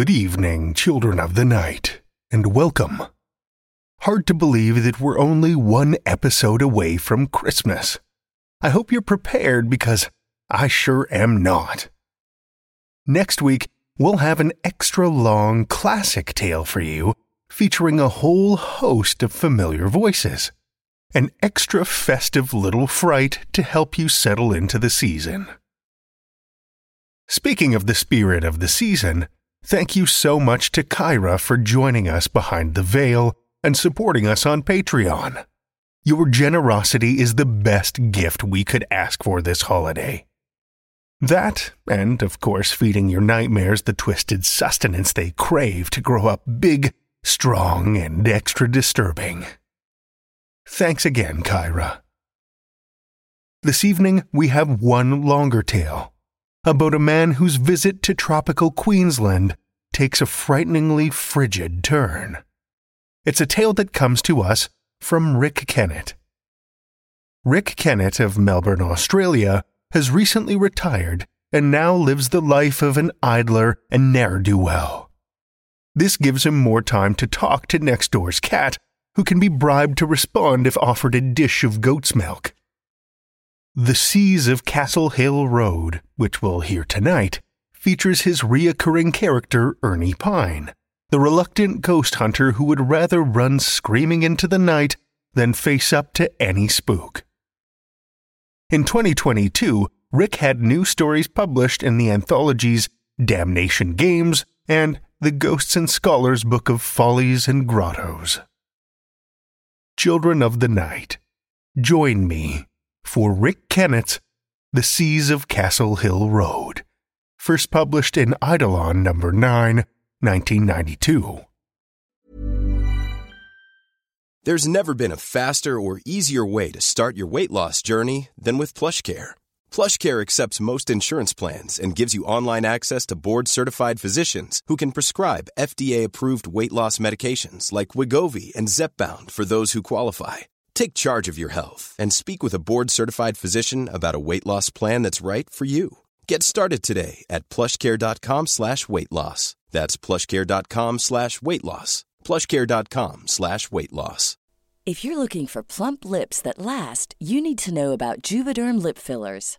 Good evening, children of the night, and welcome. Hard to believe that we're only one episode away from Christmas. I hope you're prepared because I sure am not. Next week, we'll have an extra long classic tale for you featuring a whole host of familiar voices. An extra festive little fright to help you settle into the season. Speaking of the spirit of the season, Thank you so much to Kyra for joining us behind the veil and supporting us on Patreon. Your generosity is the best gift we could ask for this holiday. That, and of course, feeding your nightmares the twisted sustenance they crave to grow up big, strong, and extra disturbing. Thanks again, Kyra. This evening, we have one longer tale about a man whose visit to tropical Queensland takes a frighteningly frigid turn. It's a tale that comes to us from Rick Kennett. Rick Kennett of Melbourne, Australia, has recently retired and now lives the life of an idler and ne'er do well. This gives him more time to talk to next door's cat, who can be bribed to respond if offered a dish of goat's milk. The Seas of Castle Hill Road, which we'll hear tonight, features his reoccurring character Ernie Pine, the reluctant ghost hunter who would rather run screaming into the night than face up to any spook. In 2022, Rick had new stories published in the anthologies Damnation Games and the Ghosts and Scholars Book of Follies and Grottos. Children of the Night, join me for Rick Kennett's The Seas of Castle Hill Road, first published in Eidolon number 9, 1992. There's never been a faster or easier way to start your weight loss journey than with PlushCare. PlushCare accepts most insurance plans and gives you online access to board-certified physicians who can prescribe FDA-approved weight loss medications like Wegovy and Zepbound for those who qualify. Take charge of your health and speak with a board certified physician about a weight loss plan that's right for you. Get started today at plushcare.com slash weight loss. That's plushcare.com slash weight loss. Plushcare.com slash weight loss. If you're looking for plump lips that last, you need to know about Juvederm lip fillers.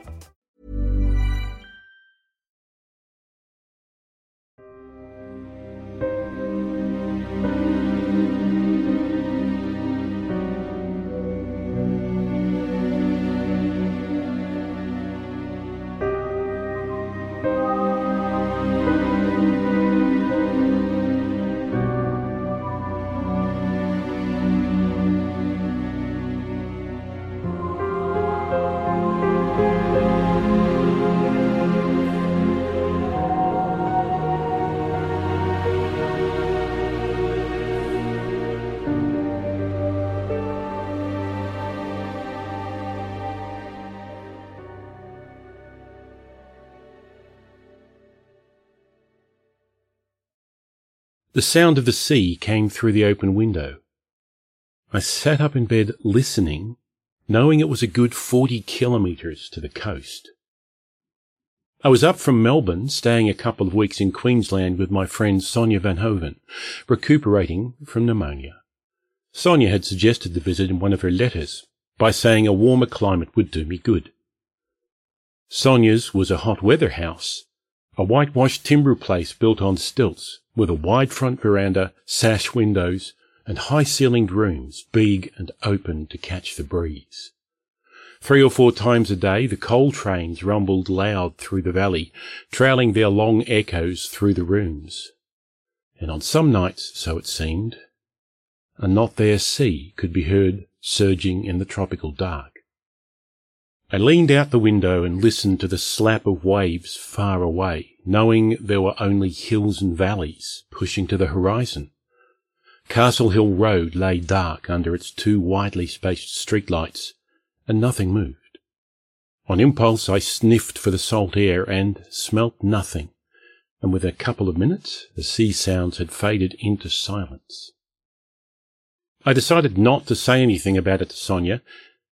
The sound of the sea came through the open window. I sat up in bed listening, knowing it was a good 40 kilometres to the coast. I was up from Melbourne, staying a couple of weeks in Queensland with my friend Sonia Van Hoven, recuperating from pneumonia. Sonia had suggested the visit in one of her letters by saying a warmer climate would do me good. Sonia's was a hot weather house, a whitewashed timber place built on stilts with a wide front veranda, sash windows, and high ceilinged rooms, big and open to catch the breeze. Three or four times a day the coal trains rumbled loud through the valley, trailing their long echoes through the rooms. And on some nights, so it seemed, a not there sea could be heard surging in the tropical dark. I leaned out the window and listened to the slap of waves far away, knowing there were only hills and valleys pushing to the horizon. Castle Hill Road lay dark under its two widely spaced streetlights, and nothing moved. On impulse I sniffed for the salt air and smelt nothing, and within a couple of minutes the sea sounds had faded into silence. I decided not to say anything about it to Sonia,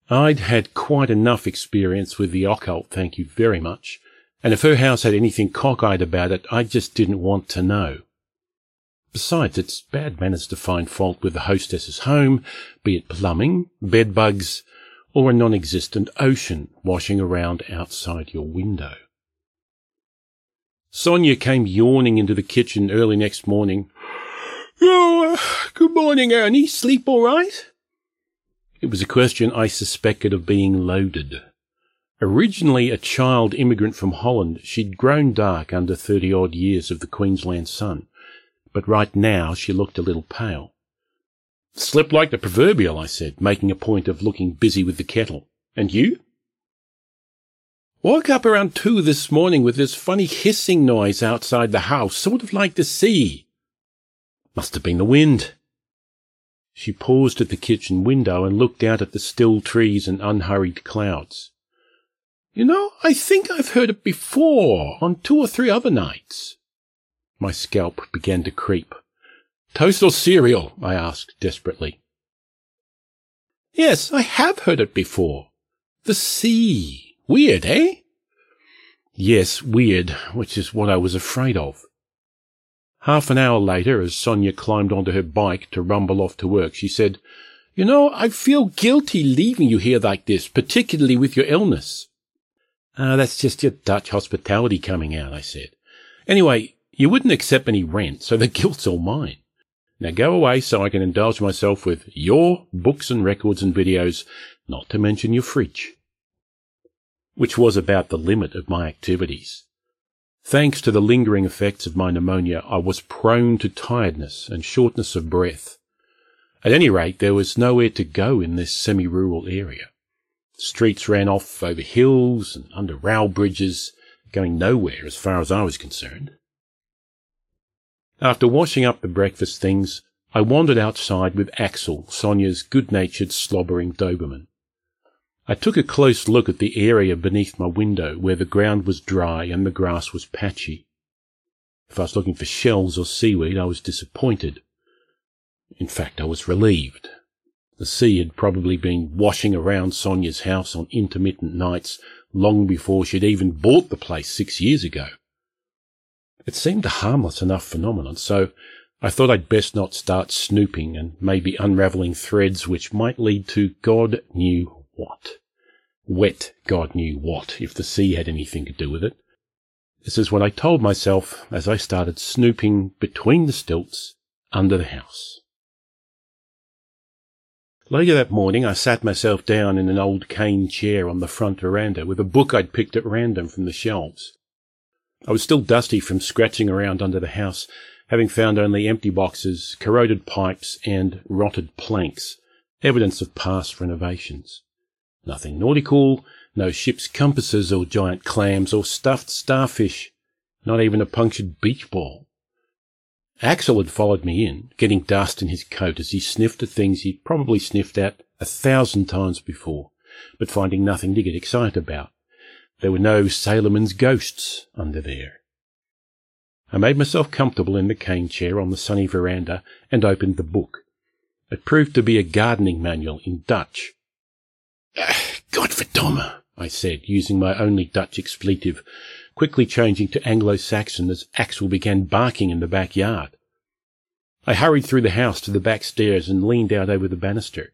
I'd had quite enough experience with the occult, thank you very much, and if her house had anything cockeyed about it, I just didn't want to know. Besides, it's bad manners to find fault with the hostess's home, be it plumbing, bedbugs, or a non-existent ocean washing around outside your window. Sonia came yawning into the kitchen early next morning. Oh, good morning, Annie. Sleep all right? It was a question I suspected of being loaded. Originally a child immigrant from Holland, she'd grown dark under thirty odd years of the Queensland sun, but right now she looked a little pale. Slept like the proverbial, I said, making a point of looking busy with the kettle. And you? Woke up around two this morning with this funny hissing noise outside the house, sort of like the sea. Must have been the wind. She paused at the kitchen window and looked out at the still trees and unhurried clouds. You know, I think I've heard it before, on two or three other nights. My scalp began to creep. Toast or cereal? I asked desperately. Yes, I have heard it before. The sea. Weird, eh? Yes, weird, which is what I was afraid of. Half an hour later, as Sonia climbed onto her bike to rumble off to work, she said, You know, I feel guilty leaving you here like this, particularly with your illness. Ah, that's just your Dutch hospitality coming out, I said. Anyway, you wouldn't accept any rent, so the guilt's all mine. Now go away so I can indulge myself with your books and records and videos, not to mention your fridge. Which was about the limit of my activities. Thanks to the lingering effects of my pneumonia, I was prone to tiredness and shortness of breath. At any rate, there was nowhere to go in this semi-rural area. Streets ran off over hills and under rail bridges, going nowhere as far as I was concerned. After washing up the breakfast things, I wandered outside with Axel, Sonia's good-natured slobbering Doberman. I took a close look at the area beneath my window where the ground was dry and the grass was patchy. If I was looking for shells or seaweed, I was disappointed. In fact, I was relieved. The sea had probably been washing around Sonia's house on intermittent nights long before she'd even bought the place six years ago. It seemed a harmless enough phenomenon, so I thought I'd best not start snooping and maybe unravelling threads which might lead to God knew what. Wet God knew what, if the sea had anything to do with it. This is what I told myself as I started snooping between the stilts under the house. Later that morning, I sat myself down in an old cane chair on the front veranda with a book I'd picked at random from the shelves. I was still dusty from scratching around under the house, having found only empty boxes, corroded pipes, and rotted planks, evidence of past renovations. Nothing nautical, no ship's compasses or giant clams or stuffed starfish, not even a punctured beach ball. Axel had followed me in, getting dust in his coat as he sniffed at things he'd probably sniffed at a thousand times before, but finding nothing to get excited about. There were no sailormen's ghosts under there. I made myself comfortable in the cane chair on the sunny veranda and opened the book. It proved to be a gardening manual in Dutch. Godverdomme, I said, using my only Dutch expletive, quickly changing to Anglo-Saxon as Axel began barking in the backyard. I hurried through the house to the back stairs and leaned out over the banister.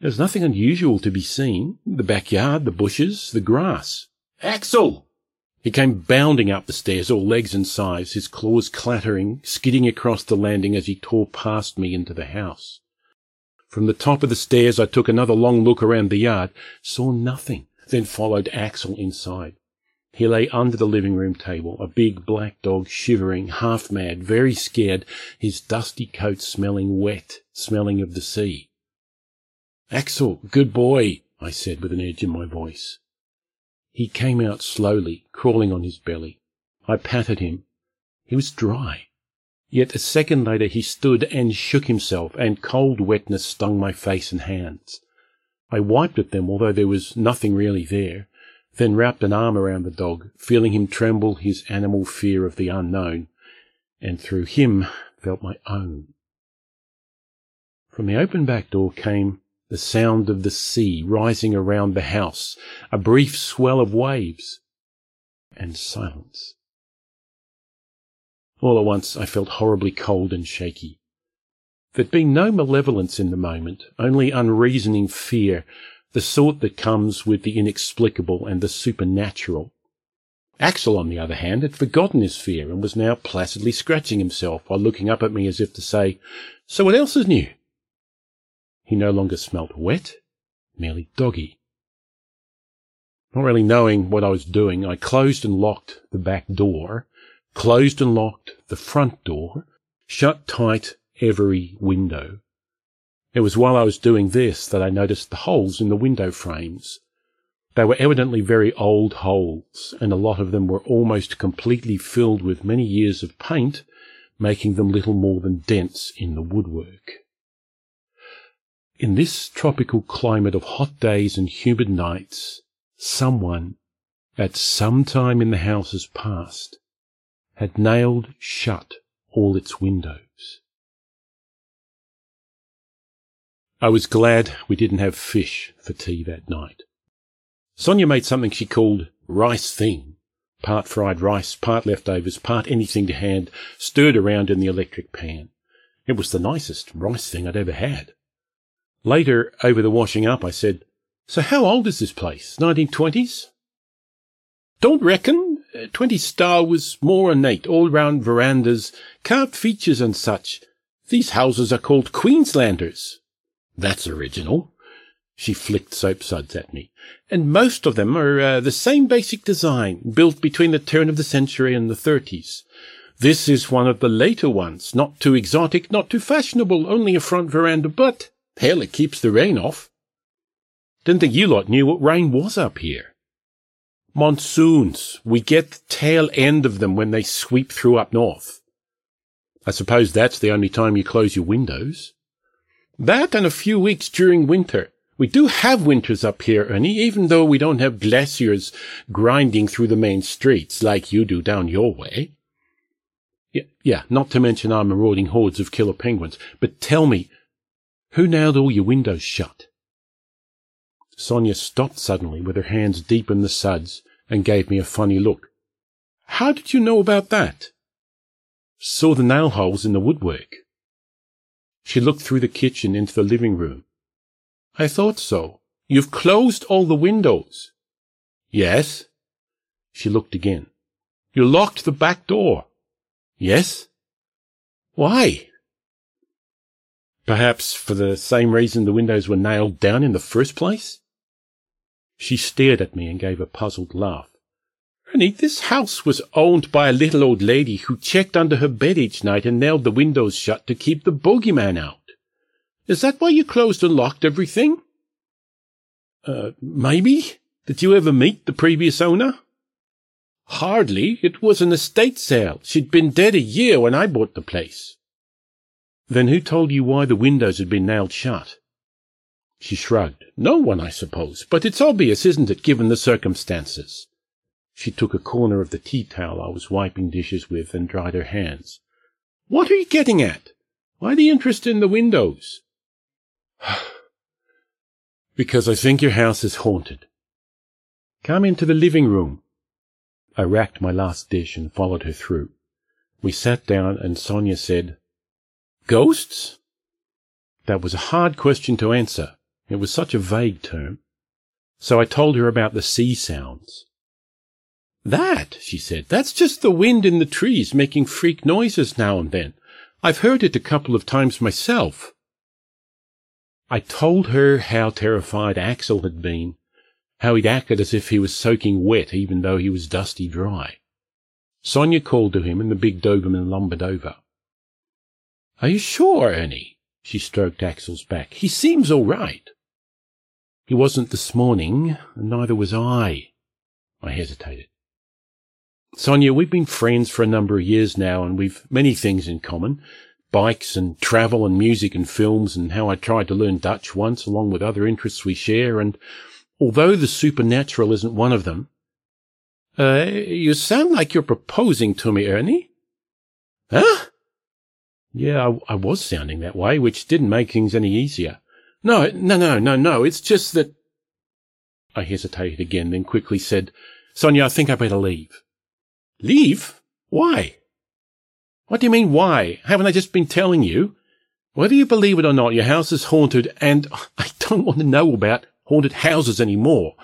There was nothing unusual to be seen. The backyard, the bushes, the grass. Axel! He came bounding up the stairs, all legs and sides, his claws clattering, skidding across the landing as he tore past me into the house. From the top of the stairs I took another long look around the yard, saw nothing, then followed Axel inside. He lay under the living room table, a big black dog shivering, half mad, very scared, his dusty coat smelling wet, smelling of the sea. Axel, good boy, I said with an edge in my voice. He came out slowly, crawling on his belly. I patted him. He was dry. Yet a second later he stood and shook himself, and cold wetness stung my face and hands. I wiped at them, although there was nothing really there, then wrapped an arm around the dog, feeling him tremble his animal fear of the unknown, and through him felt my own. From the open back door came the sound of the sea rising around the house, a brief swell of waves, and silence. All at once I felt horribly cold and shaky. There'd been no malevolence in the moment, only unreasoning fear, the sort that comes with the inexplicable and the supernatural. Axel, on the other hand, had forgotten his fear and was now placidly scratching himself while looking up at me as if to say, So what else is new? He no longer smelt wet, merely doggy. Not really knowing what I was doing, I closed and locked the back door, closed and locked the front door, shut tight every window. It was while I was doing this that I noticed the holes in the window frames. They were evidently very old holes, and a lot of them were almost completely filled with many years of paint, making them little more than dents in the woodwork. In this tropical climate of hot days and humid nights, someone, at some time in the house's past, had nailed shut all its windows. I was glad we didn't have fish for tea that night. Sonia made something she called rice thing. Part fried rice, part leftovers, part anything to hand, stirred around in the electric pan. It was the nicest rice thing I'd ever had. Later, over the washing up, I said, So how old is this place? 1920s? Don't reckon. Uh, 20 Star was more ornate, all round verandas, carved features and such. These houses are called Queenslanders. That's original. She flicked soap suds at me. And most of them are uh, the same basic design, built between the turn of the century and the 30s. This is one of the later ones, not too exotic, not too fashionable, only a front veranda, but hell, it keeps the rain off. Didn't think you lot knew what rain was up here. Monsoons. We get the tail end of them when they sweep through up north. I suppose that's the only time you close your windows. That and a few weeks during winter. We do have winters up here, Ernie, even though we don't have glaciers grinding through the main streets like you do down your way. Yeah, yeah, not to mention our marauding hordes of killer penguins. But tell me, who nailed all your windows shut? Sonia stopped suddenly with her hands deep in the suds and gave me a funny look. How did you know about that? Saw the nail holes in the woodwork. She looked through the kitchen into the living room. I thought so. You've closed all the windows. Yes. She looked again. You locked the back door. Yes. Why? Perhaps for the same reason the windows were nailed down in the first place? She stared at me and gave a puzzled laugh. Ernie, this house was owned by a little old lady who checked under her bed each night and nailed the windows shut to keep the bogeyman out. Is that why you closed and locked everything? Uh, maybe. Did you ever meet the previous owner? Hardly. It was an estate sale. She'd been dead a year when I bought the place. Then who told you why the windows had been nailed shut? She shrugged. No one, I suppose, but it's obvious, isn't it, given the circumstances? She took a corner of the tea towel I was wiping dishes with and dried her hands. What are you getting at? Why the interest in the windows? because I think your house is haunted. Come into the living room. I racked my last dish and followed her through. We sat down and Sonia said, Ghosts? That was a hard question to answer. It was such a vague term. So I told her about the sea sounds. That, she said, that's just the wind in the trees making freak noises now and then. I've heard it a couple of times myself. I told her how terrified Axel had been, how he'd acted as if he was soaking wet even though he was dusty dry. Sonia called to him and the big Doberman lumbered over. Are you sure, Ernie? She stroked Axel's back. He seems all right. He wasn't this morning, and neither was I. I hesitated. Sonia, we've been friends for a number of years now, and we've many things in common bikes and travel and music and films and how I tried to learn Dutch once along with other interests we share. And although the supernatural isn't one of them, uh, you sound like you're proposing to me, Ernie. Huh? Yeah, I, I was sounding that way, which didn't make things any easier. No, no, no, no, no. It's just that. I hesitated again, then quickly said, Sonia, I think I better leave. Leave? Why? What do you mean, why? Haven't I just been telling you? Whether you believe it or not, your house is haunted, and I don't want to know about haunted houses anymore.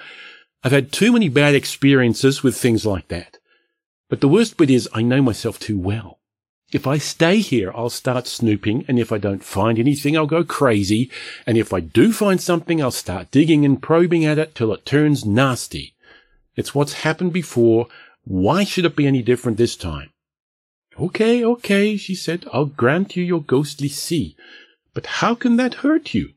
I've had too many bad experiences with things like that. But the worst bit is I know myself too well. If I stay here, I'll start snooping, and if I don't find anything, I'll go crazy, and if I do find something, I'll start digging and probing at it till it turns nasty. It's what's happened before. Why should it be any different this time? Okay, okay, she said, I'll grant you your ghostly sea. But how can that hurt you?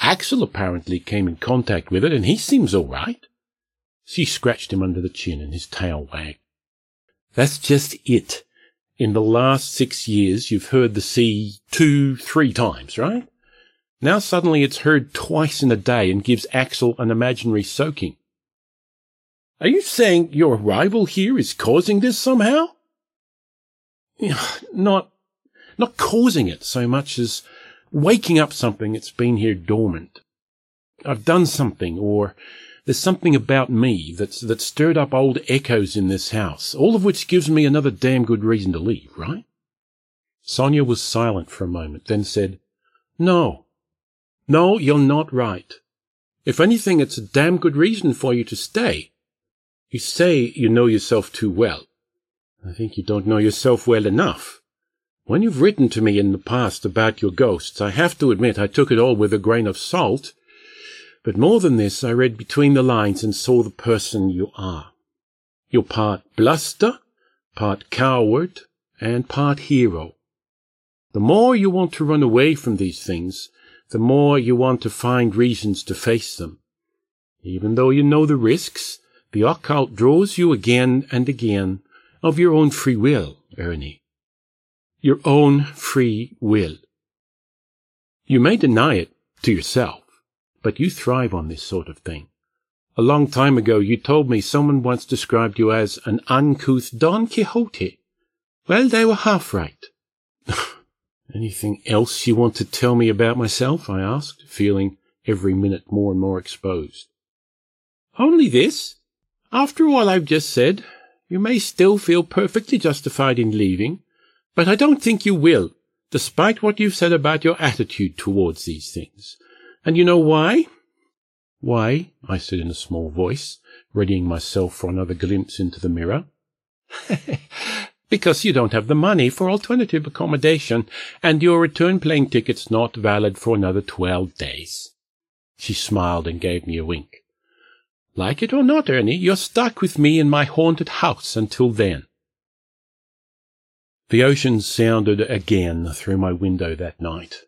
Axel apparently came in contact with it, and he seems all right. She scratched him under the chin, and his tail wagged. That's just it. In the last six years, you've heard the sea two, three times, right? Now suddenly it's heard twice in a day and gives Axel an imaginary soaking. Are you saying your arrival here is causing this somehow? not, not causing it so much as waking up something that's been here dormant. I've done something, or there's something about me that's, that stirred up old echoes in this house, all of which gives me another damn good reason to leave, right? Sonia was silent for a moment, then said, No. No, you're not right. If anything, it's a damn good reason for you to stay. You say you know yourself too well. I think you don't know yourself well enough. When you've written to me in the past about your ghosts, I have to admit I took it all with a grain of salt. But more than this, I read between the lines and saw the person you are. You're part bluster, part coward, and part hero. The more you want to run away from these things, the more you want to find reasons to face them. Even though you know the risks, the occult draws you again and again of your own free will, Ernie. Your own free will. You may deny it to yourself, but you thrive on this sort of thing. A long time ago you told me someone once described you as an uncouth Don Quixote. Well, they were half right. Anything else you want to tell me about myself? I asked, feeling every minute more and more exposed. Only this. After all I've just said, you may still feel perfectly justified in leaving, but I don't think you will, despite what you've said about your attitude towards these things. And you know why? Why? I said in a small voice, readying myself for another glimpse into the mirror. because you don't have the money for alternative accommodation, and your return plane ticket's not valid for another twelve days. She smiled and gave me a wink. Like it or not, Ernie, you're stuck with me in my haunted house until then. The ocean sounded again through my window that night.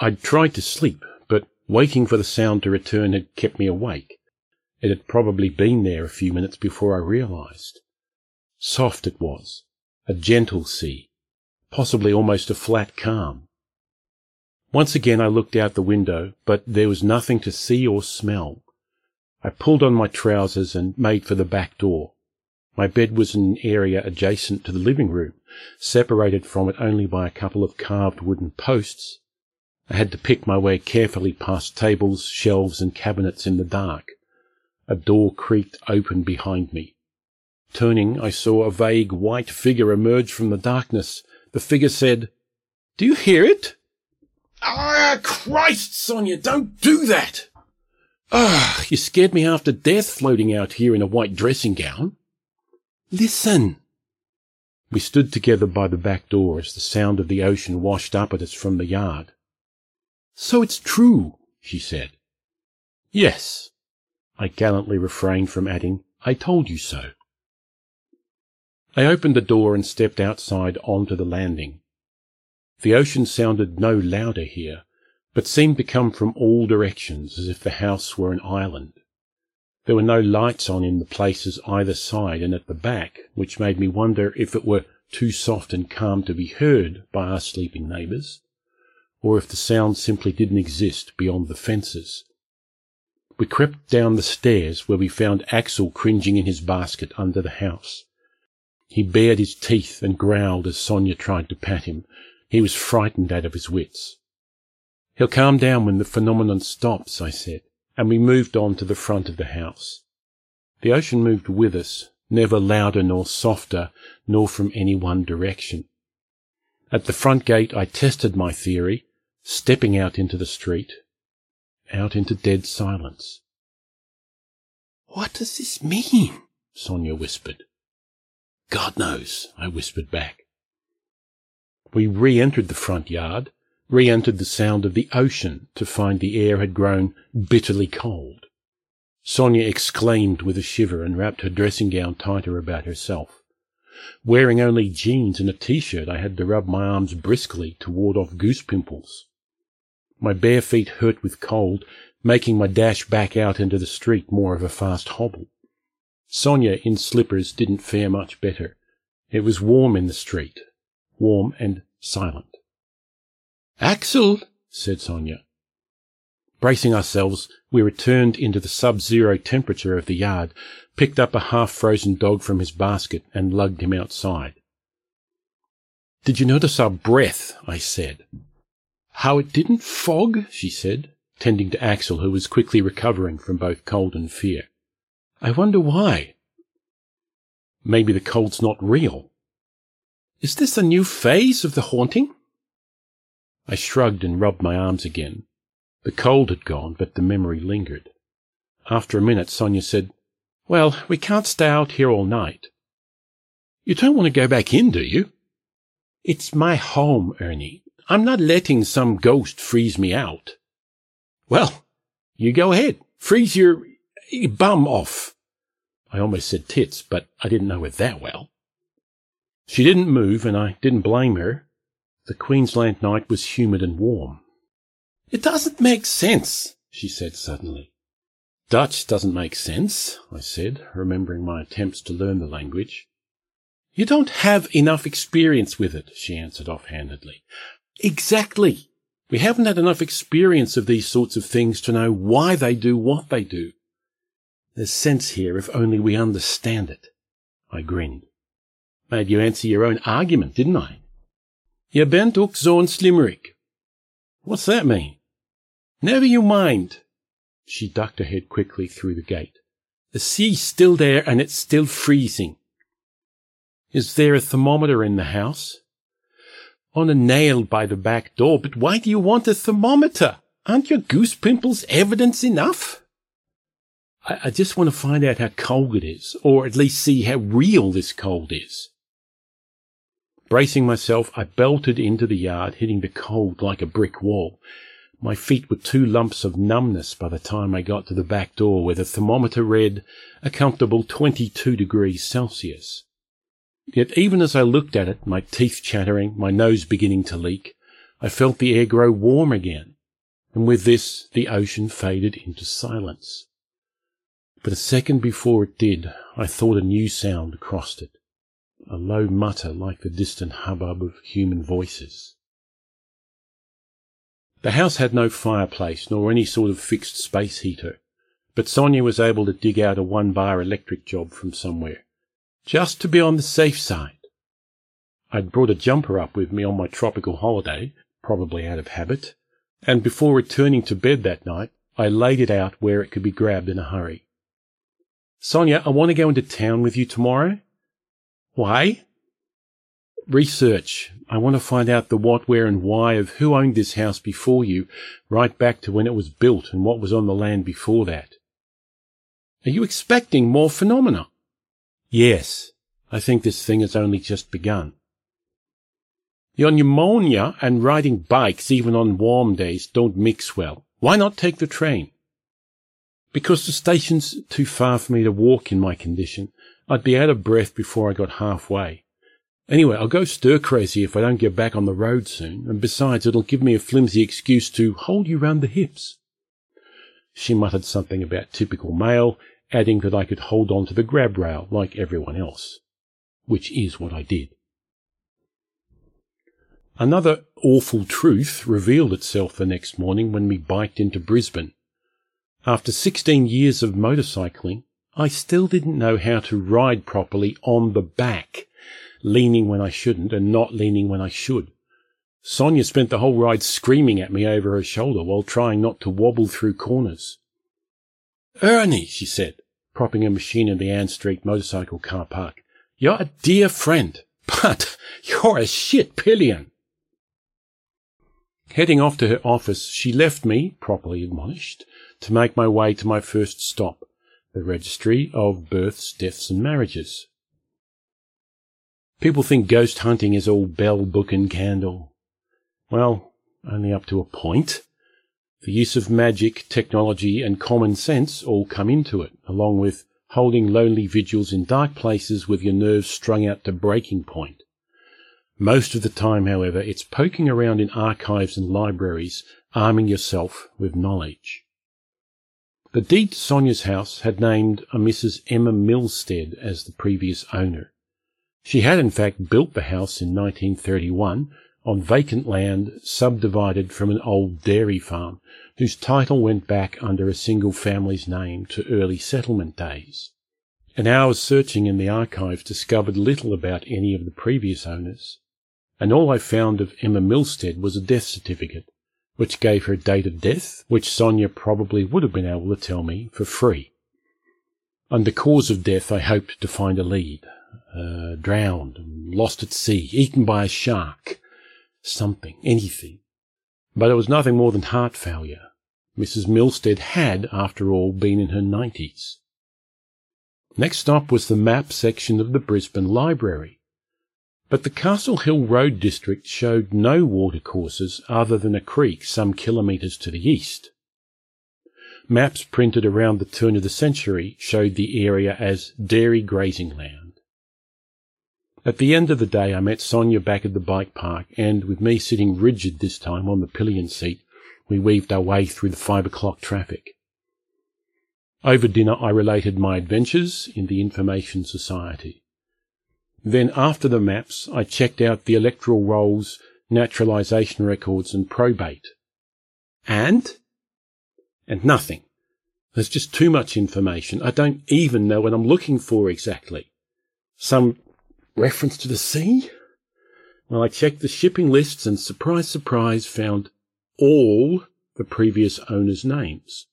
I'd tried to sleep, but waiting for the sound to return had kept me awake. It had probably been there a few minutes before I realized. Soft it was, a gentle sea, possibly almost a flat calm. Once again I looked out the window, but there was nothing to see or smell. I pulled on my trousers and made for the back door. My bed was in an area adjacent to the living room, separated from it only by a couple of carved wooden posts. I had to pick my way carefully past tables, shelves, and cabinets in the dark. A door creaked open behind me. Turning, I saw a vague white figure emerge from the darkness. The figure said, Do you hear it? Ah, Christ, Sonia, don't do that! Ah, you scared me to death floating out here in a white dressing gown. Listen! We stood together by the back door as the sound of the ocean washed up at us from the yard. So it's true, she said. Yes. I gallantly refrained from adding, I told you so. I opened the door and stepped outside onto the landing. The ocean sounded no louder here, but seemed to come from all directions as if the house were an island. There were no lights on in the places either side and at the back, which made me wonder if it were too soft and calm to be heard by our sleeping neighbours, or if the sound simply didn't exist beyond the fences. We crept down the stairs where we found Axel cringing in his basket under the house. He bared his teeth and growled as Sonia tried to pat him. He was frightened out of his wits. He'll calm down when the phenomenon stops, I said and we moved on to the front of the house. The ocean moved with us, never louder nor softer, nor from any one direction. At the front gate I tested my theory, stepping out into the street, out into dead silence. What does this mean? Sonia whispered. God knows, I whispered back. We re-entered the front yard, re-entered the sound of the ocean to find the air had grown bitterly cold. Sonia exclaimed with a shiver and wrapped her dressing gown tighter about herself. Wearing only jeans and a t-shirt, I had to rub my arms briskly to ward off goose pimples. My bare feet hurt with cold, making my dash back out into the street more of a fast hobble. Sonia in slippers didn't fare much better. It was warm in the street, warm and silent. Axel, said Sonia. Bracing ourselves, we returned into the sub-zero temperature of the yard, picked up a half-frozen dog from his basket, and lugged him outside. Did you notice our breath? I said. How it didn't fog, she said, tending to Axel, who was quickly recovering from both cold and fear. I wonder why. Maybe the cold's not real. Is this a new phase of the haunting? I shrugged and rubbed my arms again. The cold had gone, but the memory lingered. After a minute, Sonia said, Well, we can't stay out here all night. You don't want to go back in, do you? It's my home, Ernie. I'm not letting some ghost freeze me out. Well, you go ahead. Freeze your bum off. I almost said tits, but I didn't know it that well. She didn't move, and I didn't blame her. The Queensland night was humid and warm. It doesn't make sense, she said suddenly. Dutch doesn't make sense, I said, remembering my attempts to learn the language. You don't have enough experience with it, she answered offhandedly. Exactly. We haven't had enough experience of these sorts of things to know why they do what they do. There's sense here if only we understand it. I grinned. Made you answer your own argument, didn't I? Je bent ook zo'n slimmerik. What's that mean? Never you mind. She ducked her head quickly through the gate. The sea's still there and it's still freezing. Is there a thermometer in the house? On a nail by the back door, but why do you want a thermometer? Aren't your goose pimples evidence enough? I, I just want to find out how cold it is, or at least see how real this cold is. Bracing myself, I belted into the yard, hitting the cold like a brick wall. My feet were two lumps of numbness by the time I got to the back door, where the thermometer read a comfortable 22 degrees Celsius. Yet even as I looked at it, my teeth chattering, my nose beginning to leak, I felt the air grow warm again, and with this the ocean faded into silence. But a second before it did, I thought a new sound crossed it, a low mutter like the distant hubbub of human voices. The house had no fireplace nor any sort of fixed space heater, but Sonia was able to dig out a one bar electric job from somewhere just to be on the safe side. I'd brought a jumper up with me on my tropical holiday, probably out of habit, and before returning to bed that night, I laid it out where it could be grabbed in a hurry. Sonia, I want to go into town with you tomorrow. Why? Research. I want to find out the what, where, and why of who owned this house before you, right back to when it was built and what was on the land before that. Are you expecting more phenomena? Yes, I think this thing has only just begun. Your pneumonia and riding bikes even on warm days don't mix well. Why not take the train? Because the station's too far for me to walk in my condition. I'd be out of breath before I got halfway. Anyway, I'll go stir crazy if I don't get back on the road soon, and besides, it'll give me a flimsy excuse to hold you round the hips. She muttered something about typical male, adding that I could hold on to the grab rail like everyone else, which is what I did. Another awful truth revealed itself the next morning when we biked into Brisbane. After 16 years of motorcycling, I still didn't know how to ride properly on the back, leaning when I shouldn't and not leaning when I should. Sonia spent the whole ride screaming at me over her shoulder while trying not to wobble through corners. Ernie, she said, propping a machine in the Ann Street motorcycle car park. You're a dear friend, but you're a shit pillion. Heading off to her office, she left me, properly admonished, to make my way to my first stop, the registry of births, deaths, and marriages. People think ghost hunting is all bell, book, and candle. Well, only up to a point. The use of magic, technology, and common sense all come into it, along with holding lonely vigils in dark places with your nerves strung out to breaking point. Most of the time, however, it's poking around in archives and libraries, arming yourself with knowledge. The deed to Sonia's house had named a Mrs. Emma Milstead as the previous owner. She had in fact built the house in 1931 on vacant land subdivided from an old dairy farm, whose title went back under a single family's name to early settlement days. An hour's searching in the archives discovered little about any of the previous owners, and all I found of Emma Milstead was a death certificate, which gave her date of death, which Sonia probably would have been able to tell me for free. Under cause of death, I hoped to find a lead. Uh, drowned, lost at sea, eaten by a shark. Something, anything. But it was nothing more than heart failure. Mrs. Milstead had, after all, been in her nineties. Next stop was the map section of the Brisbane Library. But the Castle Hill Road district showed no watercourses other than a creek some kilometres to the east. Maps printed around the turn of the century showed the area as dairy grazing land. At the end of the day, I met Sonia back at the bike park, and with me sitting rigid this time on the pillion seat, we weaved our way through the five o'clock traffic. Over dinner, I related my adventures in the Information Society. Then, after the maps, I checked out the electoral rolls, naturalisation records, and probate. And? And nothing. There's just too much information. I don't even know what I'm looking for exactly. Some reference to the sea? Well, I checked the shipping lists and surprise, surprise, found all the previous owners' names.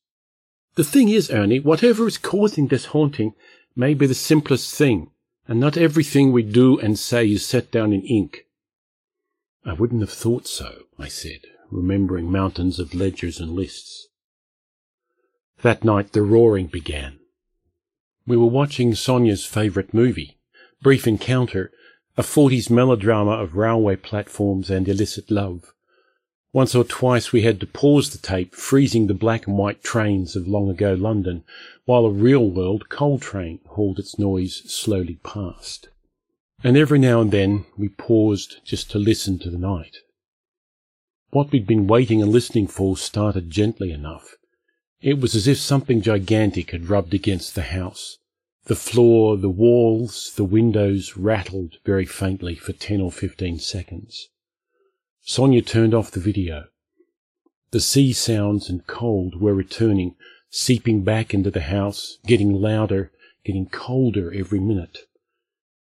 The thing is, Ernie, whatever is causing this haunting may be the simplest thing, and not everything we do and say is set down in ink. I wouldn't have thought so, I said, remembering mountains of ledgers and lists. That night the roaring began. We were watching Sonia's favourite movie, Brief Encounter, a forties melodrama of railway platforms and illicit love. Once or twice we had to pause the tape, freezing the black and white trains of long ago London, while a real world coal train hauled its noise slowly past. And every now and then we paused just to listen to the night. What we'd been waiting and listening for started gently enough. It was as if something gigantic had rubbed against the house. The floor, the walls, the windows rattled very faintly for ten or fifteen seconds. Sonia turned off the video. The sea sounds and cold were returning, seeping back into the house, getting louder, getting colder every minute.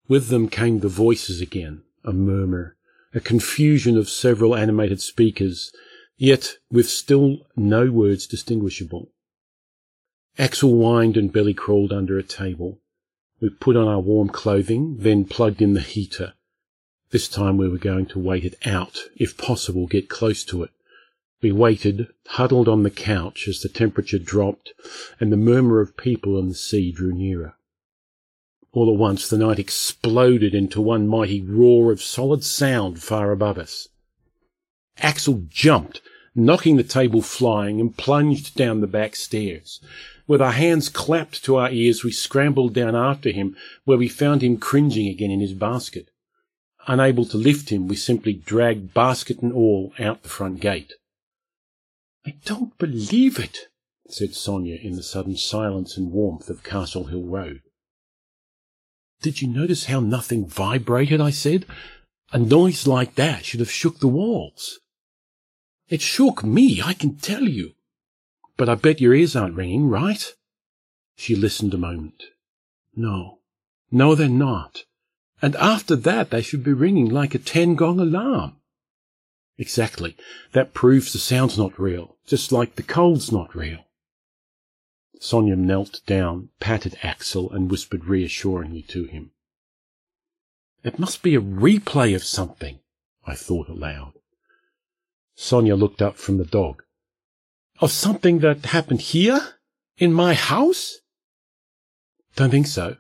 With them came the voices again, a murmur, a confusion of several animated speakers, yet with still no words distinguishable. Axel whined and belly crawled under a table. We put on our warm clothing, then plugged in the heater. This time we were going to wait it out, if possible get close to it. We waited, huddled on the couch as the temperature dropped and the murmur of people on the sea drew nearer. All at once the night exploded into one mighty roar of solid sound far above us. Axel jumped, knocking the table flying, and plunged down the back stairs. With our hands clapped to our ears, we scrambled down after him, where we found him cringing again in his basket. Unable to lift him, we simply dragged basket and all out the front gate. I don't believe it, said Sonia in the sudden silence and warmth of Castle Hill Road. Did you notice how nothing vibrated? I said. A noise like that should have shook the walls. It shook me, I can tell you. But I bet your ears aren't ringing, right? She listened a moment. No, no, they're not. And after that, they should be ringing like a ten gong alarm. Exactly. That proves the sound's not real, just like the cold's not real. Sonia knelt down, patted Axel, and whispered reassuringly to him. It must be a replay of something, I thought aloud. Sonia looked up from the dog. Of something that happened here? In my house? Don't think so.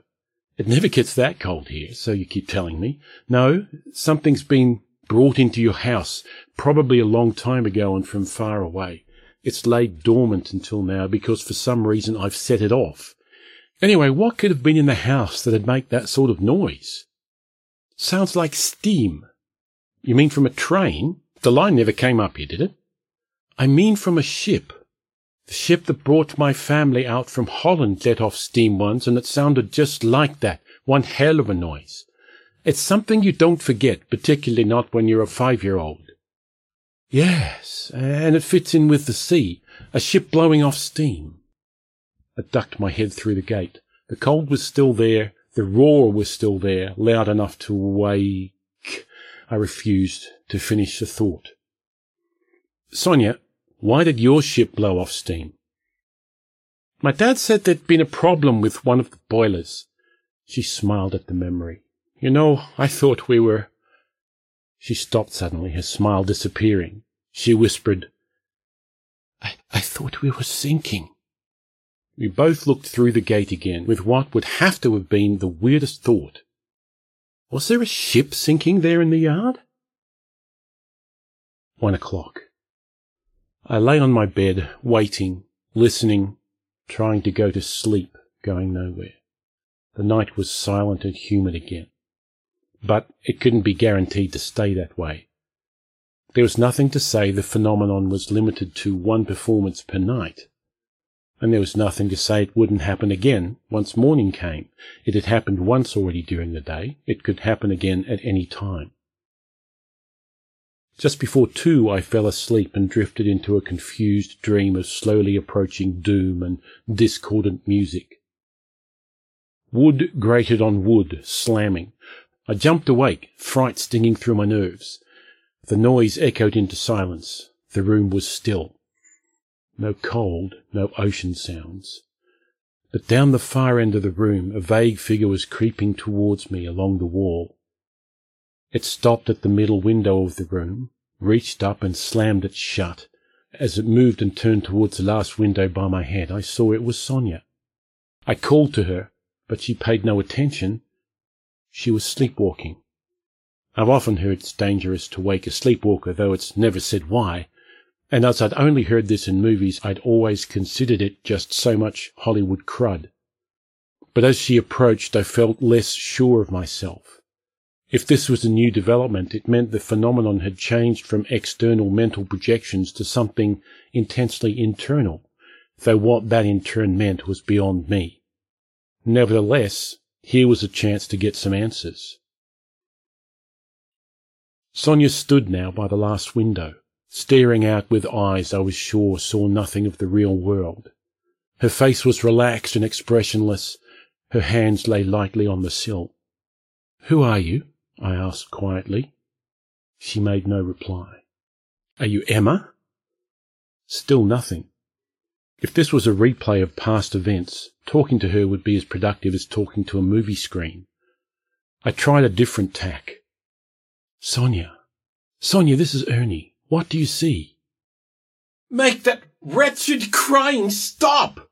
It never gets that cold here, so you keep telling me. No, something's been brought into your house, probably a long time ago and from far away. It's laid dormant until now because for some reason I've set it off. Anyway, what could have been in the house that'd make that sort of noise? Sounds like steam. You mean from a train? The line never came up here, did it? I mean from a ship. The ship that brought my family out from Holland let off steam once, and it sounded just like that. One hell of a noise. It's something you don't forget, particularly not when you're a five-year-old. Yes, and it fits in with the sea, a ship blowing off steam. I ducked my head through the gate. The cold was still there, the roar was still there, loud enough to wake. I refused to finish the thought. Sonia, Why did your ship blow off steam? My dad said there'd been a problem with one of the boilers. She smiled at the memory. You know, I thought we were. She stopped suddenly, her smile disappearing. She whispered, I, I thought we were sinking. We both looked through the gate again with what would have to have been the weirdest thought. Was there a ship sinking there in the yard? One o'clock. I lay on my bed, waiting, listening, trying to go to sleep, going nowhere. The night was silent and humid again. But it couldn't be guaranteed to stay that way. There was nothing to say the phenomenon was limited to one performance per night. And there was nothing to say it wouldn't happen again once morning came. It had happened once already during the day. It could happen again at any time. Just before two, I fell asleep and drifted into a confused dream of slowly approaching doom and discordant music. Wood grated on wood, slamming. I jumped awake, fright stinging through my nerves. The noise echoed into silence. The room was still. No cold, no ocean sounds. But down the far end of the room, a vague figure was creeping towards me along the wall. It stopped at the middle window of the room, reached up and slammed it shut. As it moved and turned towards the last window by my head, I saw it was Sonia. I called to her, but she paid no attention. She was sleepwalking. I've often heard it's dangerous to wake a sleepwalker, though it's never said why. And as I'd only heard this in movies, I'd always considered it just so much Hollywood crud. But as she approached, I felt less sure of myself. If this was a new development, it meant the phenomenon had changed from external mental projections to something intensely internal, though what that in turn meant was beyond me. Nevertheless, here was a chance to get some answers. Sonia stood now by the last window, staring out with eyes I was sure saw nothing of the real world. Her face was relaxed and expressionless. Her hands lay lightly on the sill. Who are you? I asked quietly. She made no reply. Are you Emma? Still nothing. If this was a replay of past events, talking to her would be as productive as talking to a movie screen. I tried a different tack. Sonia, Sonia, this is Ernie. What do you see? Make that wretched crying stop!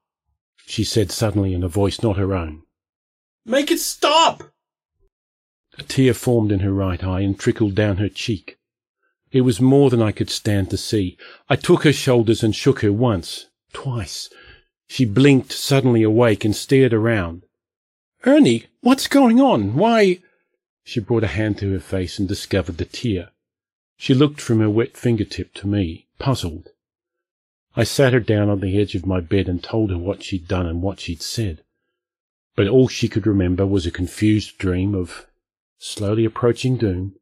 She said suddenly in a voice not her own. Make it stop! A tear formed in her right eye and trickled down her cheek. It was more than I could stand to see. I took her shoulders and shook her once, twice. She blinked, suddenly awake, and stared around. Ernie, what's going on? Why? She brought a hand to her face and discovered the tear. She looked from her wet fingertip to me, puzzled. I sat her down on the edge of my bed and told her what she'd done and what she'd said. But all she could remember was a confused dream of slowly approaching doom,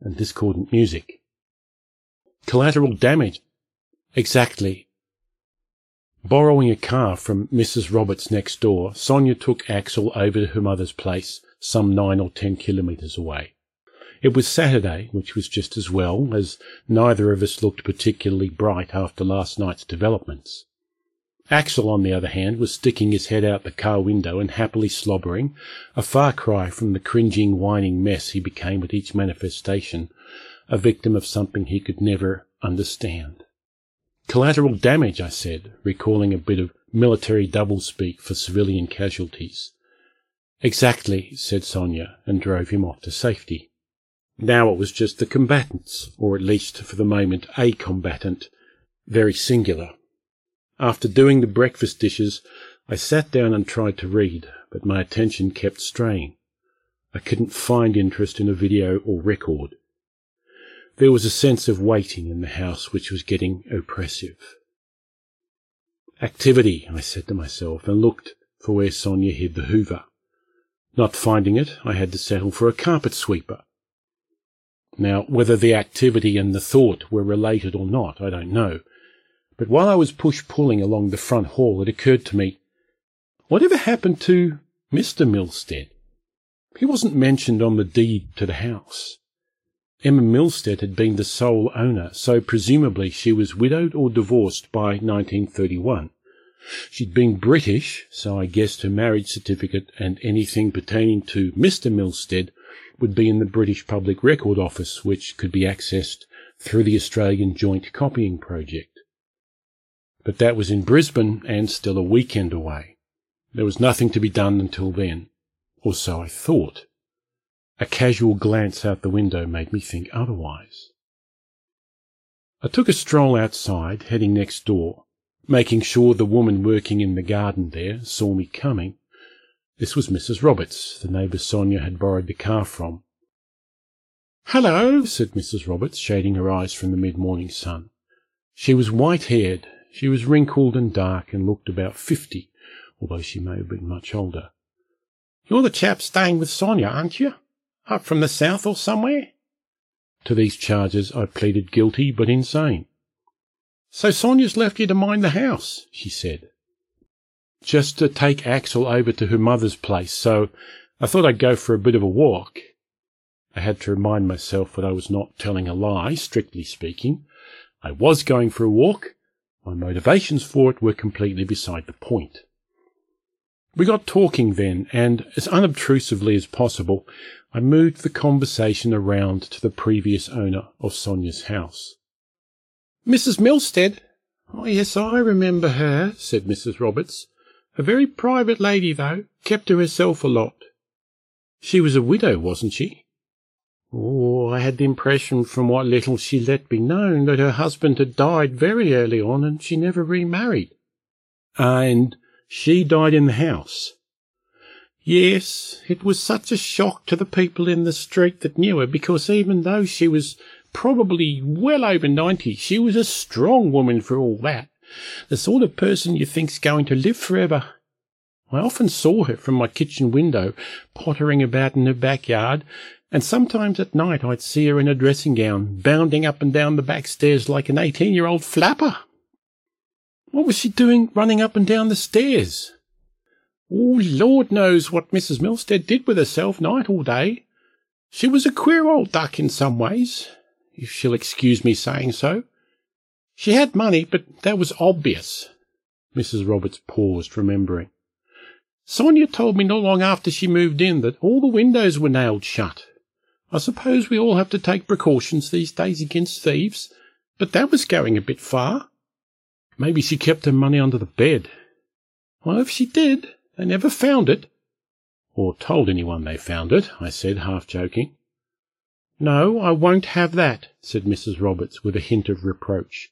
and discordant music. Collateral damage. Exactly. Borrowing a car from Mrs. Roberts next door, Sonia took Axel over to her mother's place, some nine or ten kilometres away. It was Saturday, which was just as well, as neither of us looked particularly bright after last night's developments. Axel, on the other hand, was sticking his head out the car window and happily slobbering, a far cry from the cringing, whining mess he became at each manifestation, a victim of something he could never understand. Collateral damage, I said, recalling a bit of military doublespeak for civilian casualties. Exactly, said Sonia, and drove him off to safety. Now it was just the combatants, or at least for the moment a combatant, very singular, after doing the breakfast dishes, I sat down and tried to read, but my attention kept straying. I couldn't find interest in a video or record. There was a sense of waiting in the house which was getting oppressive. Activity, I said to myself, and looked for where Sonia hid the hoover. Not finding it, I had to settle for a carpet sweeper. Now, whether the activity and the thought were related or not, I don't know, but while I was push-pulling along the front hall, it occurred to me, whatever happened to Mr. Milstead? He wasn't mentioned on the deed to the house. Emma Milstead had been the sole owner, so presumably she was widowed or divorced by 1931. She'd been British, so I guessed her marriage certificate and anything pertaining to Mr. Milstead would be in the British Public Record Office, which could be accessed through the Australian Joint Copying Project. But that was in Brisbane and still a weekend away. There was nothing to be done until then, or so I thought. A casual glance out the window made me think otherwise. I took a stroll outside, heading next door, making sure the woman working in the garden there saw me coming. This was Mrs. Roberts, the neighbour Sonia had borrowed the car from. Hello, said Mrs. Roberts, shading her eyes from the mid-morning sun. She was white-haired, she was wrinkled and dark, and looked about fifty, although she may have been much older. You're the chap staying with Sonia, aren't you? Up from the south or somewhere? To these charges I pleaded guilty but insane. So Sonia's left you to mind the house, she said. Just to take Axel over to her mother's place, so I thought I'd go for a bit of a walk. I had to remind myself that I was not telling a lie, strictly speaking. I was going for a walk. My motivations for it were completely beside the point. We got talking then, and as unobtrusively as possible, I moved the conversation around to the previous owner of Sonia's house. Mrs. Milstead? Oh, yes, I remember her, said Mrs. Roberts. A very private lady, though, kept to herself a lot. She was a widow, wasn't she? Oh, I had the impression from what little she let me know that her husband had died very early on and she never remarried. And she died in the house? Yes, it was such a shock to the people in the street that knew her because even though she was probably well over ninety, she was a strong woman for all that. The sort of person you think's going to live forever. I often saw her from my kitchen window, pottering about in her backyard, and sometimes at night I'd see her in a dressing gown, bounding up and down the back stairs like an eighteen-year-old flapper. What was she doing running up and down the stairs? Oh, Lord knows what Mrs. Milstead did with herself night or day. She was a queer old duck in some ways, if she'll excuse me saying so. She had money, but that was obvious. Mrs. Roberts paused, remembering. Sonia told me not long after she moved in that all the windows were nailed shut. I suppose we all have to take precautions these days against thieves, but that was going a bit far. Maybe she kept her money under the bed. Well, if she did, they never found it. Or told anyone they found it, I said, half joking. No, I won't have that, said Mrs. Roberts, with a hint of reproach.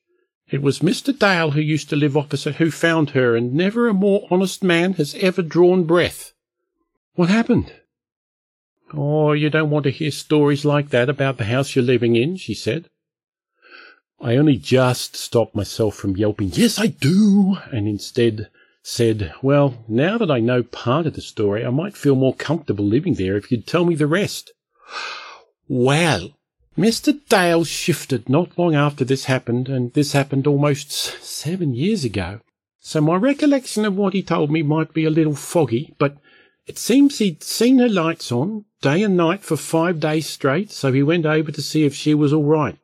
It was Mr. Dale who used to live opposite who found her, and never a more honest man has ever drawn breath. What happened? Oh, you don't want to hear stories like that about the house you're living in, she said. I only just stopped myself from yelping, Yes, I do, and instead said, Well, now that I know part of the story, I might feel more comfortable living there if you'd tell me the rest. Well, Mr. Dale shifted not long after this happened, and this happened almost seven years ago. So my recollection of what he told me might be a little foggy, but it seems he'd seen her lights on day and night for five days straight, so he went over to see if she was all right.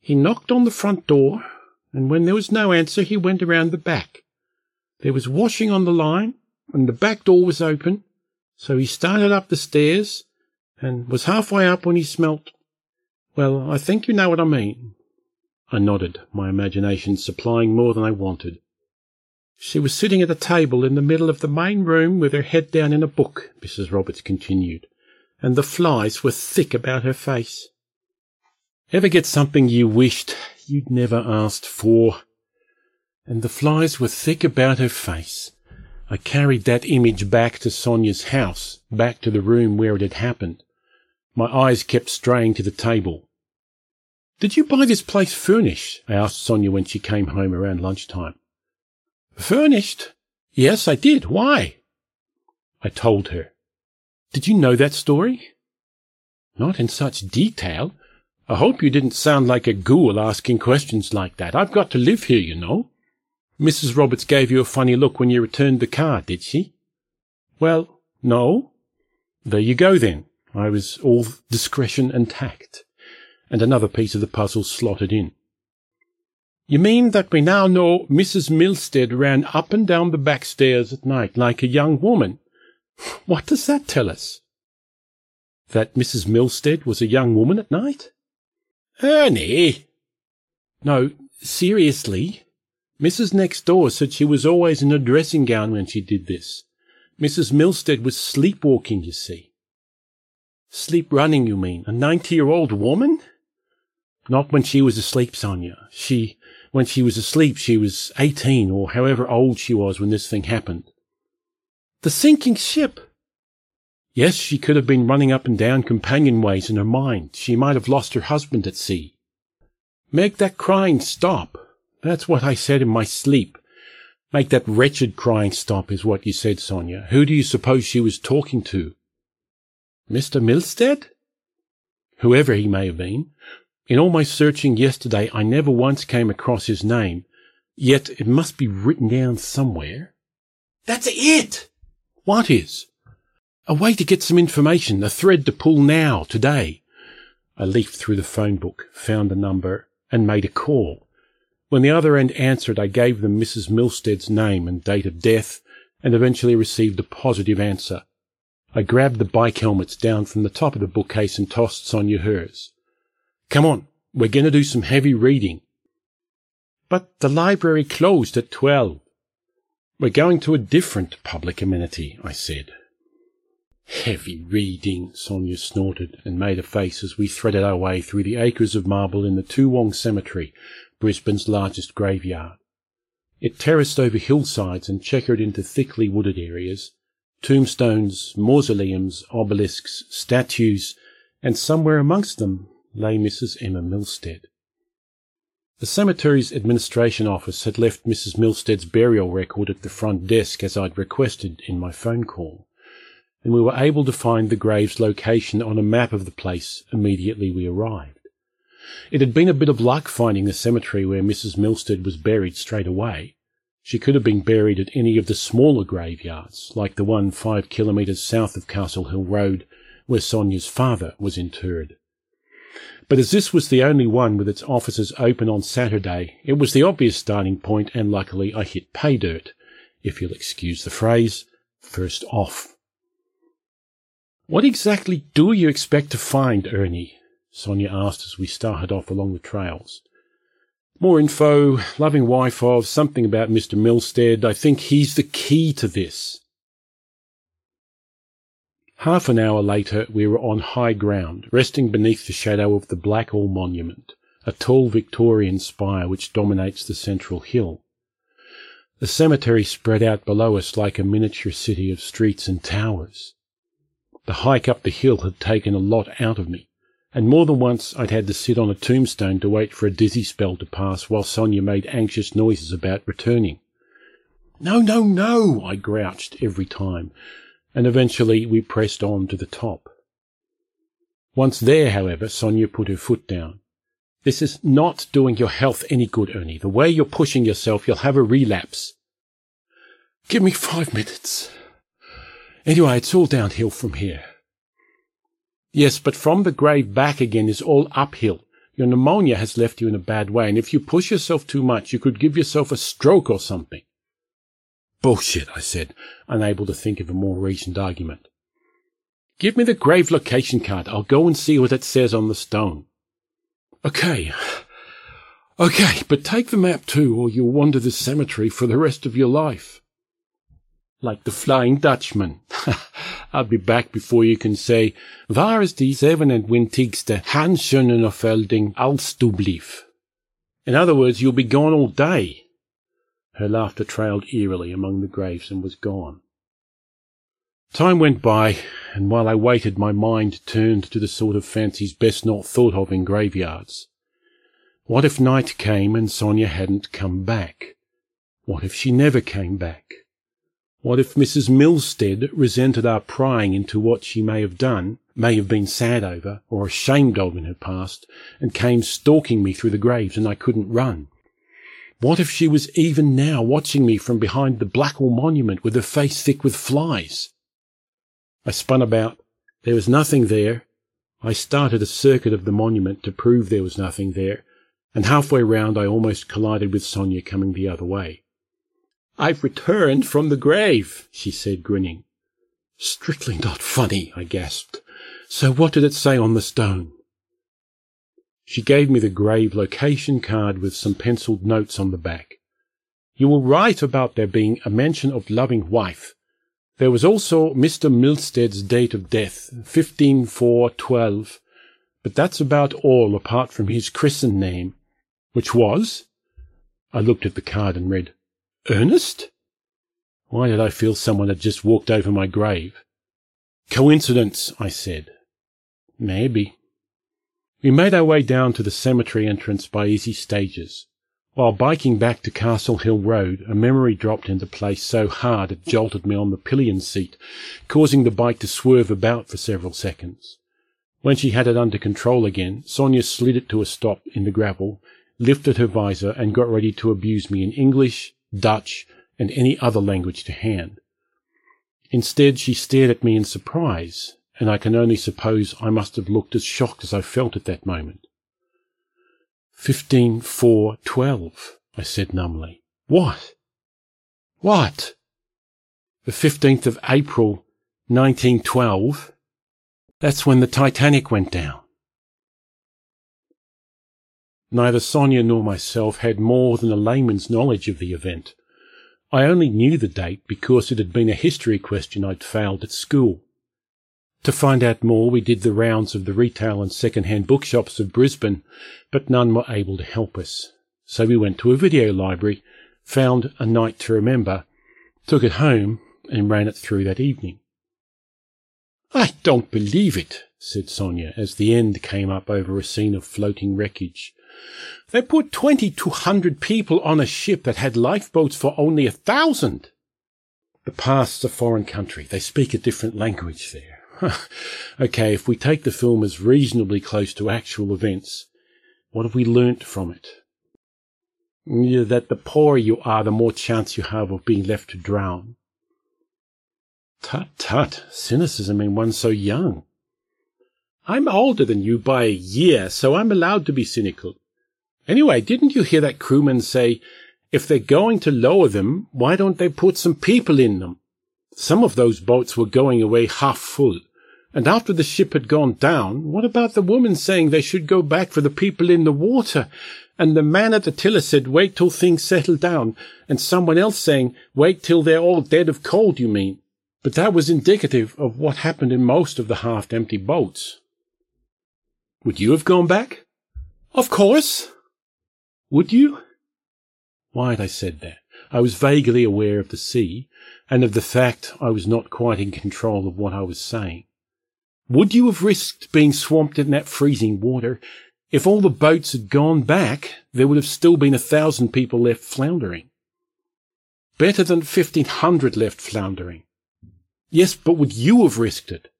He knocked on the front door, and when there was no answer, he went around the back. There was washing on the line, and the back door was open, so he started up the stairs, and was halfway up when he smelt. Well, I think you know what I mean. I nodded, my imagination supplying more than I wanted. She was sitting at a table in the middle of the main room with her head down in a book, Mrs. Roberts continued, and the flies were thick about her face. Ever get something you wished you'd never asked for? and the flies were thick about her face. I carried that image back to Sonia's house, back to the room where it had happened. My eyes kept straying to the table. Did you buy this place furnished? I asked Sonia when she came home around lunchtime. Furnished? Yes, I did. Why? I told her. Did you know that story? Not in such detail. I hope you didn't sound like a ghoul asking questions like that. I've got to live here, you know. Mrs. Roberts gave you a funny look when you returned the car, did she? Well, no. There you go then. I was all discretion and tact. and another piece of the puzzle slotted in. You mean that we now know Mrs. Milstead ran up and down the back stairs at night like a young woman? What does that tell us? That Mrs. Milstead was a young woman at night? Ernie! No, seriously. Mrs. Next Door said she was always in a dressing gown when she did this. Mrs. Milstead was sleepwalking, you see. Sleep running, you mean? A ninety-year-old woman? Not when she was asleep, Sonia. She, when she was asleep, she was eighteen or however old she was when this thing happened. The sinking ship! Yes, she could have been running up and down companionways in her mind. She might have lost her husband at sea. Make that crying stop. That's what I said in my sleep. Make that wretched crying stop is what you said, Sonia. Who do you suppose she was talking to? Mr. Milstead? Whoever he may have been. In all my searching yesterday, I never once came across his name. Yet it must be written down somewhere. That's it! What is? A way to get some information, a thread to pull now, today. I leafed through the phone book, found the number, and made a call. When the other end answered, I gave them Mrs. Milstead's name and date of death, and eventually received a positive answer. I grabbed the bike helmets down from the top of the bookcase and tossed Sonia hers. Come on, we're going to do some heavy reading. But the library closed at twelve. We're going to a different public amenity, I said. Heavy reading, Sonia snorted and made a face as we threaded our way through the acres of marble in the Toowong Cemetery, Brisbane's largest graveyard. It terraced over hillsides and checkered into thickly wooded areas, tombstones, mausoleums, obelisks, statues, and somewhere amongst them lay Mrs. Emma Milstead. The cemetery's administration office had left Mrs. Milstead's burial record at the front desk as I'd requested in my phone call, and we were able to find the grave's location on a map of the place immediately we arrived. It had been a bit of luck finding the cemetery where Mrs. Milstead was buried straight away, she could have been buried at any of the smaller graveyards, like the one five kilometres south of Castle Hill Road, where Sonia's father was interred. But as this was the only one with its offices open on Saturday, it was the obvious starting point, and luckily I hit pay dirt, if you'll excuse the phrase, first off. What exactly do you expect to find, Ernie? Sonia asked as we started off along the trails. More info, loving wife of, something about Mr. Milstead. I think he's the key to this. Half an hour later, we were on high ground, resting beneath the shadow of the Blackall Monument, a tall Victorian spire which dominates the central hill. The cemetery spread out below us like a miniature city of streets and towers. The hike up the hill had taken a lot out of me and more than once I'd had to sit on a tombstone to wait for a dizzy spell to pass while Sonia made anxious noises about returning. No, no, no, I grouched every time, and eventually we pressed on to the top. Once there, however, Sonia put her foot down. This is not doing your health any good, Ernie. The way you're pushing yourself, you'll have a relapse. Give me five minutes. Anyway, it's all downhill from here. Yes, but from the grave back again is all uphill. Your pneumonia has left you in a bad way, and if you push yourself too much, you could give yourself a stroke or something. Bullshit, I said, unable to think of a more recent argument. Give me the grave location card. I'll go and see what it says on the stone. Okay. Okay, but take the map too, or you'll wander the cemetery for the rest of your life. Like the Flying Dutchman. I'll be back before you can say, Waar is die 27 Hanschönenerfelding Alstublief? In other words, you'll be gone all day. Her laughter trailed eerily among the graves and was gone. Time went by, and while I waited, my mind turned to the sort of fancies best not thought of in graveyards. What if night came and Sonia hadn't come back? What if she never came back? What if Mrs. Milstead resented our prying into what she may have done, may have been sad over, or ashamed of in her past, and came stalking me through the graves and I couldn't run? What if she was even now watching me from behind the Blackall monument with her face thick with flies? I spun about. There was nothing there, I started a circuit of the monument to prove there was nothing there, and halfway round I almost collided with Sonia coming the other way. I've returned from the grave, she said, grinning. Strictly not funny, I gasped. So what did it say on the stone? She gave me the grave location card with some penciled notes on the back. You will write about there being a mention of loving wife. There was also Mr. Milstead's date of death, 15412, but that's about all apart from his christened name, which was? I looked at the card and read, Ernest? Why did I feel someone had just walked over my grave? Coincidence, I said. Maybe. We made our way down to the cemetery entrance by easy stages. While biking back to Castle Hill Road, a memory dropped into place so hard it jolted me on the pillion seat, causing the bike to swerve about for several seconds. When she had it under control again, Sonia slid it to a stop in the gravel, lifted her visor, and got ready to abuse me in English, Dutch, and any other language to hand. Instead, she stared at me in surprise, and I can only suppose I must have looked as shocked as I felt at that moment. Fifteen four twelve, I said numbly. What? What? The fifteenth of April, nineteen twelve. That's when the Titanic went down. Neither Sonia nor myself had more than a layman's knowledge of the event. I only knew the date because it had been a history question I'd failed at school. To find out more, we did the rounds of the retail and second-hand bookshops of Brisbane, but none were able to help us. So we went to a video library, found A Night to Remember, took it home, and ran it through that evening. I don't believe it, said Sonia, as the end came up over a scene of floating wreckage. They put twenty two hundred people on a ship that had lifeboats for only a thousand. The past's a foreign country. They speak a different language there. okay, if we take the film as reasonably close to actual events, what have we learnt from it? That the poorer you are, the more chance you have of being left to drown. Tut tut, cynicism in one so young. I'm older than you by a year, so I'm allowed to be cynical. Anyway, didn't you hear that crewman say, if they're going to lower them, why don't they put some people in them? Some of those boats were going away half full. And after the ship had gone down, what about the woman saying they should go back for the people in the water? And the man at the tiller said, wait till things settle down. And someone else saying, wait till they're all dead of cold, you mean? But that was indicative of what happened in most of the half-empty boats. Would you have gone back? Of course. Would you? Why had I said that? I was vaguely aware of the sea, and of the fact I was not quite in control of what I was saying. Would you have risked being swamped in that freezing water? If all the boats had gone back, there would have still been a thousand people left floundering. Better than fifteen hundred left floundering. Yes, but would you have risked it?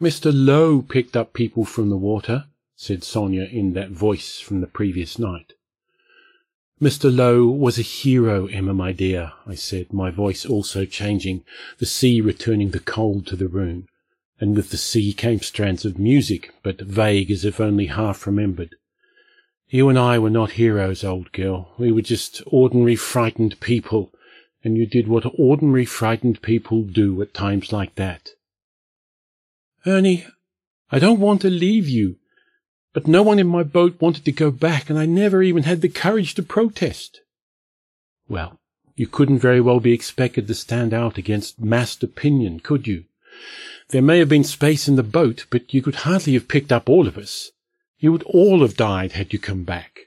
Mr. Lowe picked up people from the water, said Sonia in that voice from the previous night. Mr. Lowe was a hero, Emma, my dear, I said, my voice also changing, the sea returning the cold to the room and with the sea came strands of music, but vague as if only half remembered. You and I were not heroes, old girl. We were just ordinary frightened people, and you did what ordinary frightened people do at times like that. Ernie, I don't want to leave you, but no one in my boat wanted to go back, and I never even had the courage to protest. Well, you couldn't very well be expected to stand out against massed opinion, could you? There may have been space in the boat, but you could hardly have picked up all of us. You would all have died had you come back.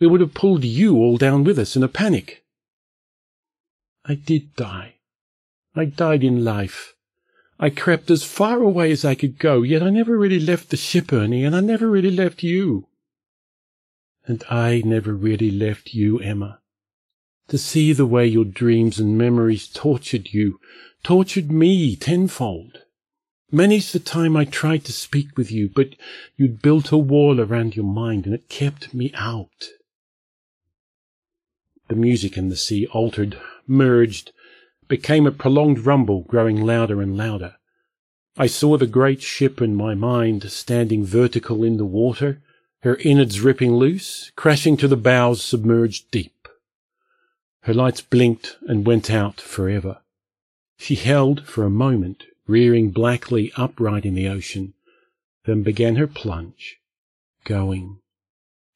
We would have pulled you all down with us in a panic. I did die. I died in life. I crept as far away as I could go, yet I never really left the ship, Ernie, and I never really left you. And I never really left you, Emma. To see the way your dreams and memories tortured you, tortured me tenfold. Many's the time I tried to speak with you, but you'd built a wall around your mind and it kept me out. The music in the sea altered, merged, became a prolonged rumble growing louder and louder. I saw the great ship in my mind standing vertical in the water, her innards ripping loose, crashing to the bows submerged deep. Her lights blinked and went out forever. She held for a moment, rearing blackly upright in the ocean, then began her plunge, going,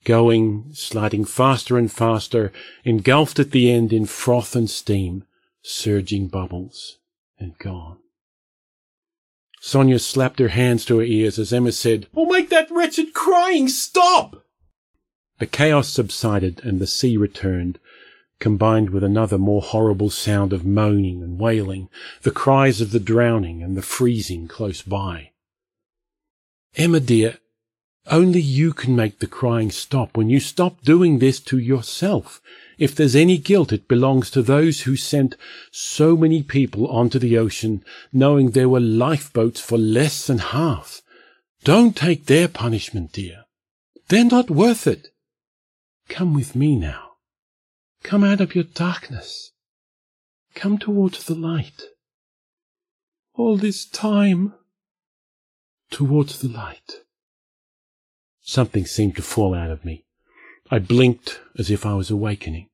going, sliding faster and faster, engulfed at the end in froth and steam, surging bubbles, and gone. Sonia slapped her hands to her ears as Emma said, Oh, make that wretched crying stop! The chaos subsided and the sea returned, combined with another more horrible sound of moaning and wailing, the cries of the drowning and the freezing close by. Emma dear, only you can make the crying stop when you stop doing this to yourself. If there's any guilt, it belongs to those who sent so many people onto the ocean, knowing there were lifeboats for less than half. Don't take their punishment, dear. They're not worth it. Come with me now. Come out of your darkness. Come towards the light. All this time. Towards the light. Something seemed to fall out of me. I blinked as if I was awakening,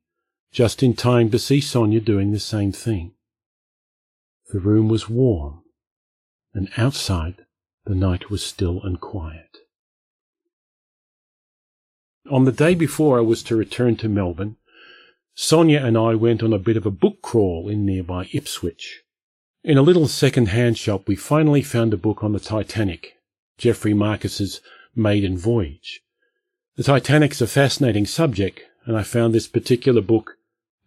just in time to see Sonia doing the same thing. The room was warm, and outside the night was still and quiet. On the day before I was to return to Melbourne, Sonia and I went on a bit of a book crawl in nearby Ipswich. In a little second-hand shop we finally found a book on the Titanic, Geoffrey Marcus's maiden voyage. The Titanic's a fascinating subject, and I found this particular book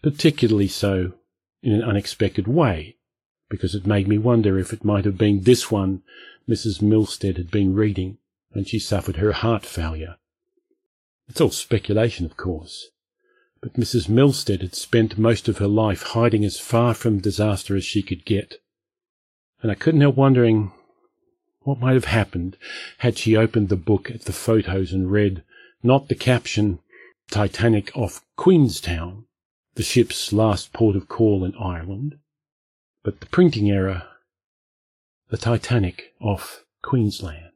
particularly so in an unexpected way, because it made me wonder if it might have been this one Mrs. Milstead had been reading when she suffered her heart failure. It's all speculation, of course, but Mrs. Milstead had spent most of her life hiding as far from disaster as she could get, and I couldn't help wondering what might have happened had she opened the book at the photos and read not the caption Titanic off Queenstown, the ship's last port of call in Ireland, but the printing error, the Titanic off Queensland.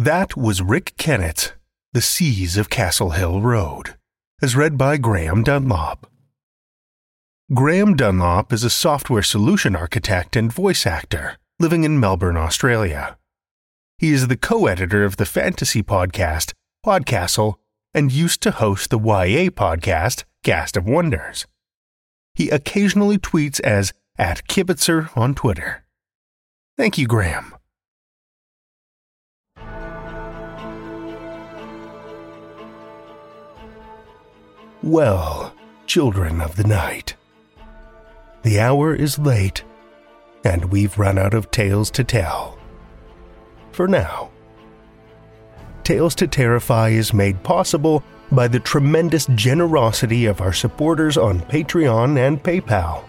That was Rick Kennett, The Seas of Castle Hill Road, as read by Graeme Dunlop. Graeme Dunlop is a software solution architect and voice actor living in Melbourne, Australia. He is the co editor of the fantasy podcast, Podcastle, and used to host the YA podcast, Cast of Wonders. He occasionally tweets as at Kibitzer on Twitter. Thank you, Graeme. Well, children of the night, the hour is late, and we've run out of tales to tell. For now. Tales to Terrify is made possible by the tremendous generosity of our supporters on Patreon and PayPal.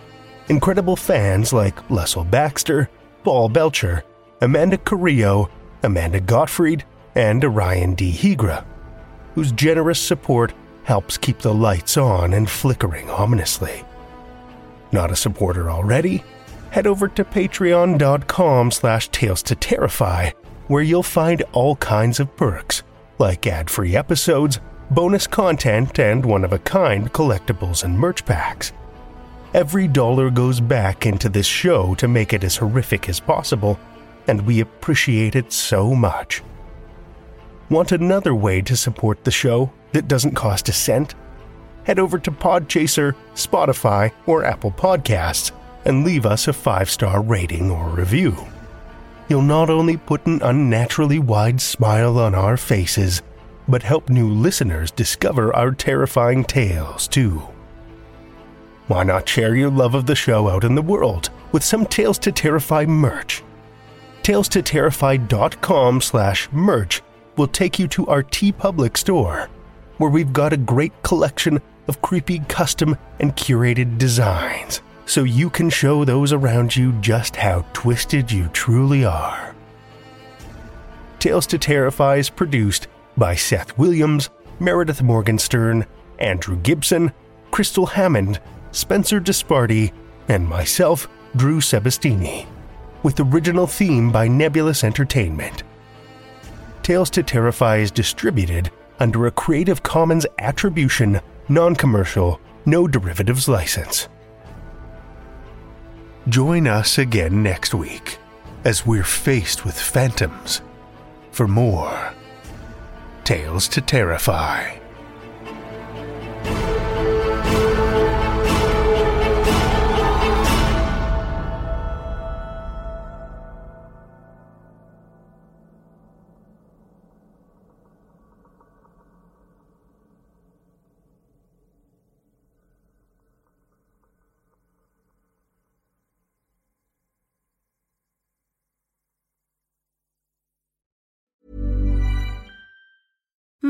Incredible fans like Lestle Baxter, Paul Belcher, Amanda Carrillo, Amanda Gottfried, and Orion D. Hegre, whose generous support helps keep the lights on and flickering ominously. Not a supporter already? Head over to patreon.com slash tales to terrify, where you'll find all kinds of perks, like ad-free episodes, bonus content, and one-of-a-kind collectibles and merch packs. Every dollar goes back into this show to make it as horrific as possible, and we appreciate it so much. Want another way to support the show that doesn't cost a cent? Head over to Podchaser, Spotify, or Apple Podcasts and leave us a five star rating or review. You'll not only put an unnaturally wide smile on our faces, but help new listeners discover our terrifying tales too. Why not share your love of the show out in the world with some Tales to Terrify merch? Tales to TalesToTerrify.com slash merch will take you to our TeePublic store, where we've got a great collection of creepy custom and curated designs so you can show those around you just how twisted you truly are. Tales to Terrify is produced by Seth Williams, Meredith Morgenstern, Andrew Gibson, Crystal Hammond, Spencer Disparty, and myself, Drew Sebastini, with original theme by Nebulus Entertainment. Tales to Terrify is distributed under a Creative Commons Attribution, Non Commercial, No Derivatives license. Join us again next week as we're faced with phantoms for more Tales to Terrify.